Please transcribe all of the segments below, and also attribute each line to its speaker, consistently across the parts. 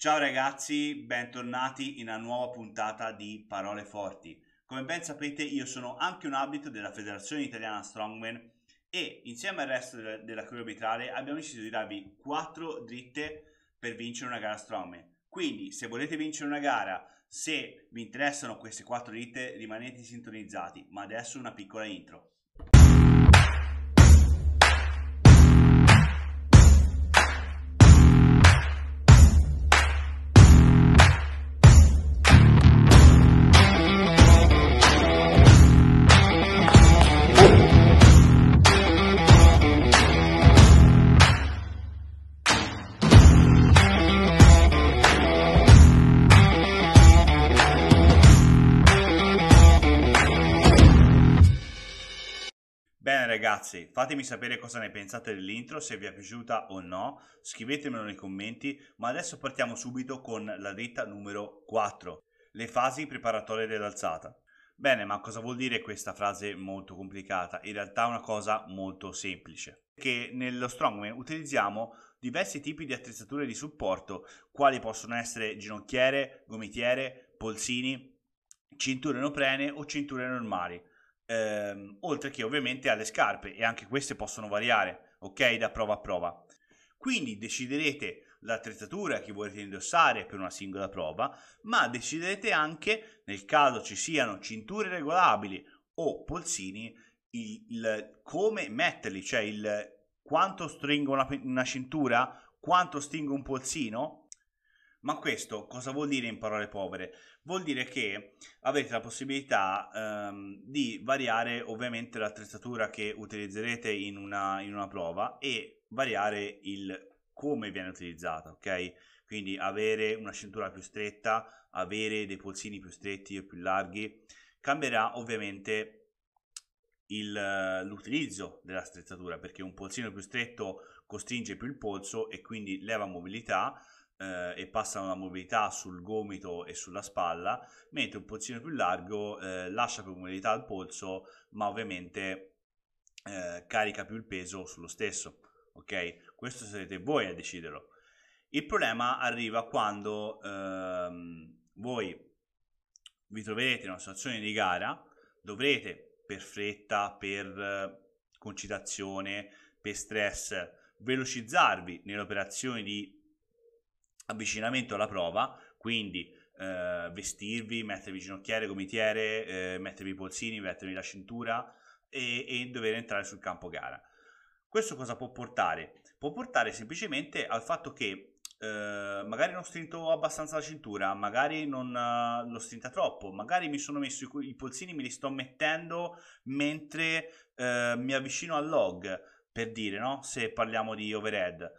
Speaker 1: Ciao ragazzi, bentornati in una nuova puntata di Parole Forti. Come ben sapete io sono anche un abito della Federazione Italiana Strongman e insieme al resto della, della crew arbitrale abbiamo deciso di darvi 4 dritte per vincere una gara Strongman. Quindi se volete vincere una gara, se vi interessano queste 4 dritte rimanete sintonizzati, ma adesso una piccola intro. Ragazzi, fatemi sapere cosa ne pensate dell'intro, se vi è piaciuta o no, scrivetemelo nei commenti, ma adesso partiamo subito con la dritta numero 4, le fasi preparatorie dell'alzata. Bene, ma cosa vuol dire questa frase molto complicata? In realtà è una cosa molto semplice, che nello strongman utilizziamo diversi tipi di attrezzature di supporto, quali possono essere ginocchiere, gomitiere, polsini, cinture neoprene o cinture normali ehm, oltre che ovviamente alle scarpe e anche queste possono variare, ok, da prova a prova. Quindi deciderete l'attrezzatura che volete indossare per una singola prova, ma deciderete anche, nel caso ci siano cinture regolabili o polsini, il, il come metterli, cioè il quanto stringo una, una cintura, quanto stringo un polsino, ma questo cosa vuol dire in parole povere? Vuol dire che avete la possibilità ehm, di variare ovviamente l'attrezzatura che utilizzerete in una, in una prova e variare il come viene utilizzata, ok? Quindi avere una cintura più stretta, avere dei polsini più stretti o più larghi, cambierà ovviamente il, l'utilizzo della strezzatura perché un polsino più stretto costringe più il polso e quindi leva mobilità eh, e passano la mobilità sul gomito e sulla spalla, mentre un polsino più largo eh, lascia più mobilità al polso, ma ovviamente eh, carica più il peso sullo stesso. Ok? Questo sarete voi a deciderlo. Il problema arriva quando ehm, voi vi troverete in una situazione di gara, dovrete per fretta, per eh, concitazione, per stress, velocizzarvi nelle operazioni di avvicinamento alla prova, quindi eh, vestirvi, mettervi ginocchiere, gomitiere, eh, mettervi i polsini, mettervi la cintura e, e dover entrare sul campo gara. Questo cosa può portare? Può portare semplicemente al fatto che Uh, magari non strinto abbastanza la cintura, magari non uh, l'ho strinta troppo, magari mi sono messo i, i polsini, me li sto mettendo mentre uh, mi avvicino al log, per dire, no? Se parliamo di overhead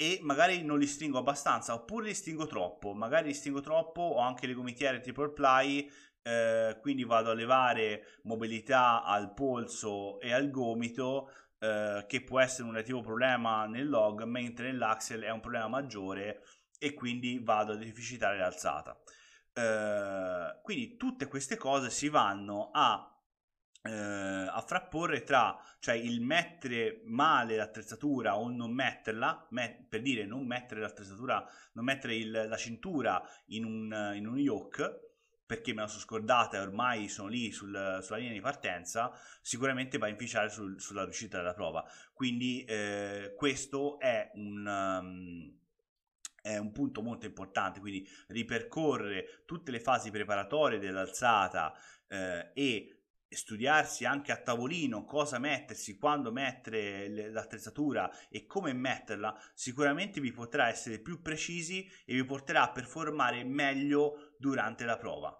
Speaker 1: e magari non li stringo abbastanza oppure li stringo troppo, magari li stringo troppo, ho anche le gomitiere triple ply, eh, quindi vado a levare mobilità al polso e al gomito, eh, che può essere un relativo problema nel log, mentre nell'axel è un problema maggiore e quindi vado a deficitare l'alzata. Eh, quindi tutte queste cose si vanno a eh, a frapporre tra cioè il mettere male l'attrezzatura o non metterla, met- per dire non mettere l'attrezzatura, non mettere il, la cintura in un, in un yoke perché me la sono scordata e ormai sono lì sul, sulla linea di partenza, sicuramente va a inficiare sul, sulla riuscita della prova. Quindi eh, questo è un, um, è un punto molto importante, quindi ripercorrere tutte le fasi preparatorie dell'alzata eh, e studiarsi anche a tavolino cosa mettersi, quando mettere l'attrezzatura e come metterla, sicuramente vi potrà essere più precisi e vi porterà a performare meglio durante la prova.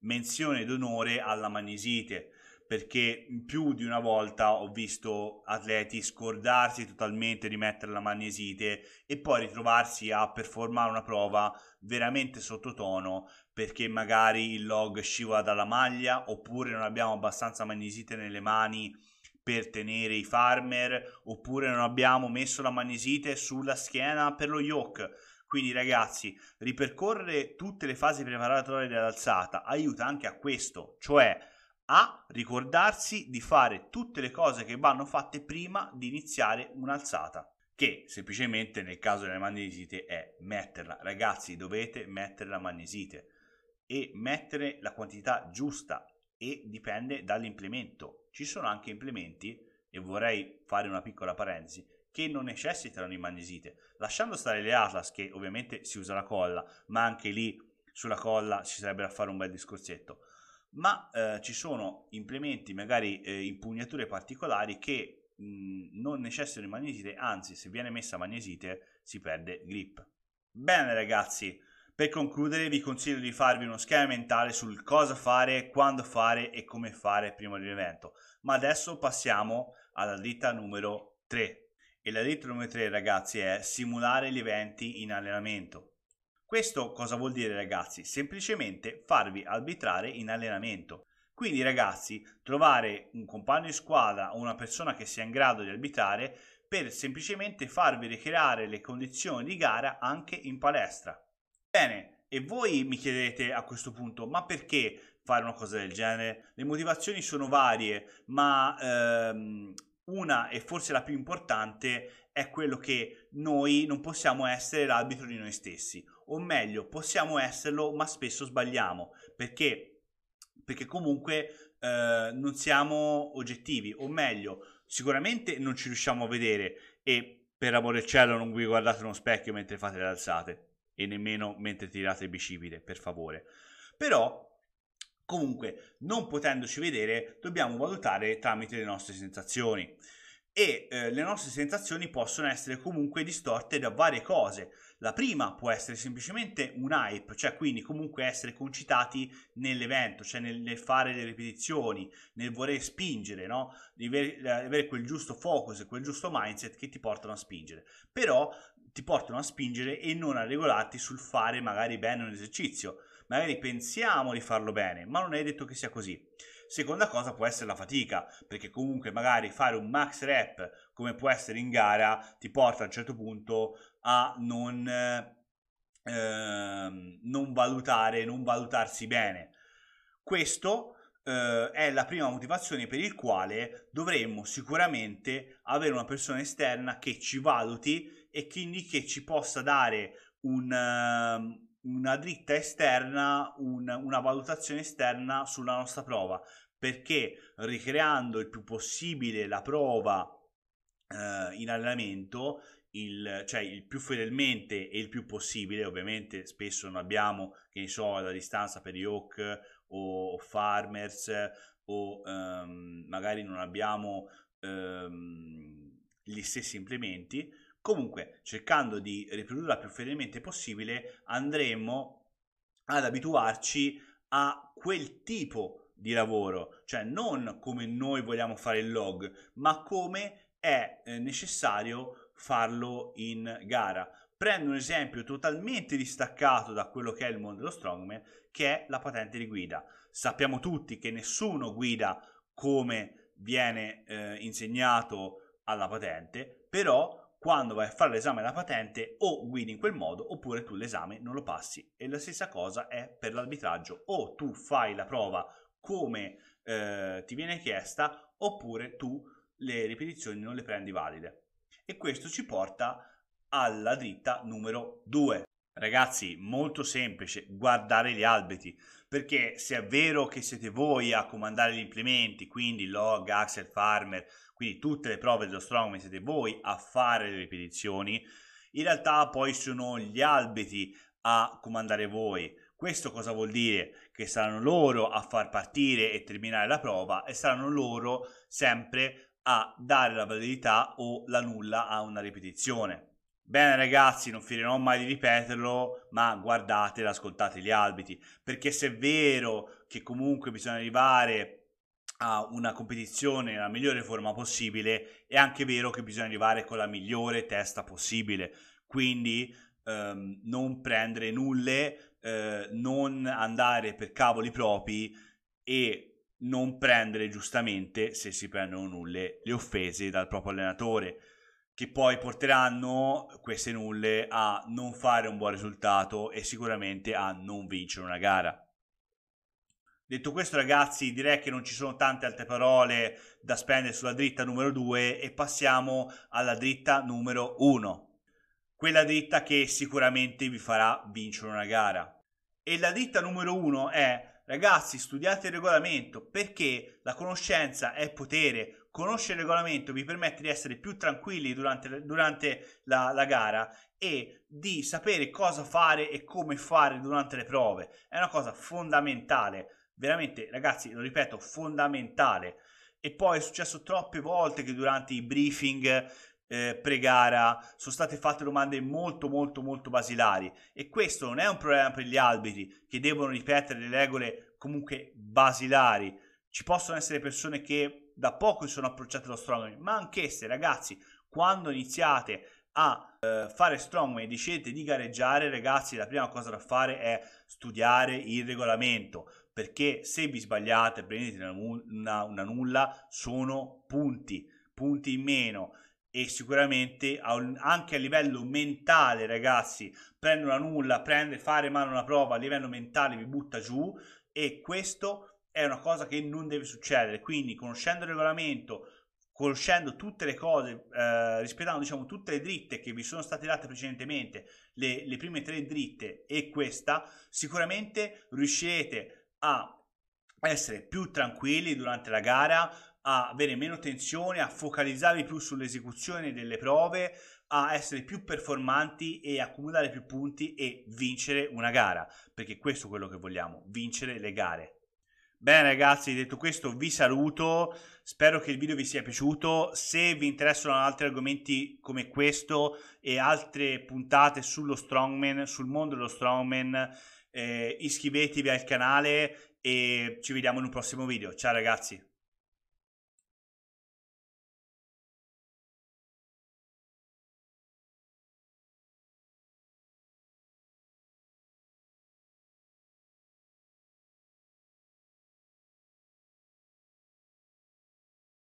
Speaker 1: Menzione d'onore alla magnesite perché più di una volta ho visto atleti scordarsi totalmente di mettere la magnesite e poi ritrovarsi a performare una prova veramente sottotono perché magari il log scivola dalla maglia oppure non abbiamo abbastanza magnesite nelle mani per tenere i farmer oppure non abbiamo messo la magnesite sulla schiena per lo yoke. Quindi ragazzi, ripercorrere tutte le fasi preparatorie dell'alzata aiuta anche a questo, cioè a ricordarsi di fare tutte le cose che vanno fatte prima di iniziare un'alzata. che semplicemente nel caso della magnesite è metterla. Ragazzi, dovete mettere la magnesite e mettere la quantità giusta e dipende dall'implemento. Ci sono anche implementi, e vorrei fare una piccola parentesi, che non necessitano di magnesite. Lasciando stare le Atlas, che ovviamente si usa la colla, ma anche lì sulla colla ci sarebbe da fare un bel discorsetto. Ma eh, ci sono implementi, magari eh, impugnature particolari, che mh, non necessitano di magnesite, anzi, se viene messa magnesite si perde grip. Bene, ragazzi. Per concludere vi consiglio di farvi uno schema mentale sul cosa fare, quando fare e come fare prima dell'evento. Ma adesso passiamo alla dritta numero 3. E la dritta numero 3 ragazzi è simulare gli eventi in allenamento. Questo cosa vuol dire ragazzi? Semplicemente farvi arbitrare in allenamento. Quindi ragazzi, trovare un compagno di squadra o una persona che sia in grado di arbitrare per semplicemente farvi ricreare le condizioni di gara anche in palestra. Bene, e voi mi chiedete a questo punto, ma perché fare una cosa del genere? Le motivazioni sono varie, ma ehm, una e forse la più importante è quello che noi non possiamo essere l'arbitro di noi stessi, o meglio, possiamo esserlo, ma spesso sbagliamo, perché, perché comunque eh, non siamo oggettivi, o meglio, sicuramente non ci riusciamo a vedere e per amore del cielo non vi guardate uno specchio mentre fate le alzate e nemmeno mentre tirate il bicipite, per favore. Però Comunque, non potendoci vedere, dobbiamo valutare tramite le nostre sensazioni. E eh, le nostre sensazioni possono essere comunque distorte da varie cose. La prima può essere semplicemente un hype, cioè quindi comunque essere concitati nell'evento, cioè nel, nel fare le ripetizioni, nel voler spingere, no? Di avere, di avere quel giusto focus quel giusto mindset che ti portano a spingere. Però ti portano a spingere e non a regolarti sul fare magari bene un esercizio magari pensiamo di farlo bene, ma non è detto che sia così. Seconda cosa può essere la fatica, perché comunque magari fare un max rep come può essere in gara ti porta a un certo punto a non, eh, non valutare, non valutarsi bene. Questo eh, è la prima motivazione per il quale dovremmo sicuramente avere una persona esterna che ci valuti e quindi che ci possa dare un, una dritta esterna, un, una valutazione esterna sulla nostra prova, perché ricreando il più possibile la prova eh, in allenamento, il, cioè il più fedelmente e il più possibile, ovviamente spesso non abbiamo, che ne so, la distanza per gli Hawk o Farmers o um, magari non abbiamo um, gli stessi implementi, Comunque, cercando di riprodurla più fedelmente possibile, andremo ad abituarci a quel tipo di lavoro, cioè non come noi vogliamo fare il log, ma come è eh, necessario farlo in gara. Prendo un esempio totalmente distaccato da quello che è il mondo dello strongman, che è la patente di guida. Sappiamo tutti che nessuno guida come viene eh, insegnato alla patente, però quando vai a fare l'esame della patente o guidi in quel modo oppure tu l'esame non lo passi. E la stessa cosa è per l'arbitraggio, o tu fai la prova come eh, ti viene chiesta oppure tu le ripetizioni non le prendi valide. E questo ci porta alla dritta numero 2. Ragazzi, molto semplice, guardare gli albeti, perché se è vero che siete voi a comandare gli implementi, quindi log, axel, farmer, quindi tutte le prove dello strongman siete voi a fare le ripetizioni, in realtà poi sono gli albeti a comandare voi. Questo cosa vuol dire? Che saranno loro a far partire e terminare la prova e saranno loro sempre a dare la validità o la nulla a una ripetizione. Bene ragazzi, non finirò mai di ripeterlo, ma guardate ascoltate gli albiti, perché se è vero che comunque bisogna arrivare a una competizione nella migliore forma possibile, è anche vero che bisogna arrivare con la migliore testa possibile. Quindi ehm, non prendere nulle, eh, non andare per cavoli propri e non prendere giustamente, se si prendono nulle, le offese dal proprio allenatore, che poi porteranno queste nulle a non fare un buon risultato e sicuramente a non vincere una gara. Detto questo ragazzi direi che non ci sono tante altre parole da spendere sulla dritta numero 2 e passiamo alla dritta numero 1. Quella dritta che sicuramente vi farà vincere una gara. E la dritta numero 1 è ragazzi studiate il regolamento perché la conoscenza è potere. Conoscere il regolamento vi permette di essere più tranquilli durante, durante la, la gara e di sapere cosa fare e come fare durante le prove. È una cosa fondamentale veramente ragazzi, lo ripeto, fondamentale. E poi è successo troppe volte che durante i briefing eh, pre-gara sono state fatte domande molto molto molto basilari e questo non è un problema per gli arbitri che devono ripetere le regole comunque basilari. Ci possono essere persone che da poco sono approcciate allo strongman, ma anch'esse ragazzi, quando iniziate a eh, fare strongman e decidete di gareggiare, ragazzi, la prima cosa da fare è studiare il regolamento perché se vi sbagliate, prendete una, una, una nulla, sono punti, punti in meno e sicuramente anche a livello mentale ragazzi prende una nulla prende fare male una prova a livello mentale vi butta giù e questo è una cosa che non deve succedere quindi conoscendo il regolamento conoscendo tutte le cose eh, rispettando diciamo tutte le dritte che vi sono state date precedentemente le, le prime tre dritte e questa sicuramente riuscirete a essere più tranquilli durante la gara, a avere meno tensione, a focalizzarvi più sull'esecuzione delle prove, a essere più performanti e accumulare più punti e vincere una gara, perché questo è quello che vogliamo, vincere le gare. Bene ragazzi, detto questo vi saluto, spero che il video vi sia piaciuto, se vi interessano altri argomenti come questo e altre puntate sullo strongman, sul mondo dello strongman, eh, iscrivetevi al canale e ci vediamo in un prossimo video. Ciao ragazzi!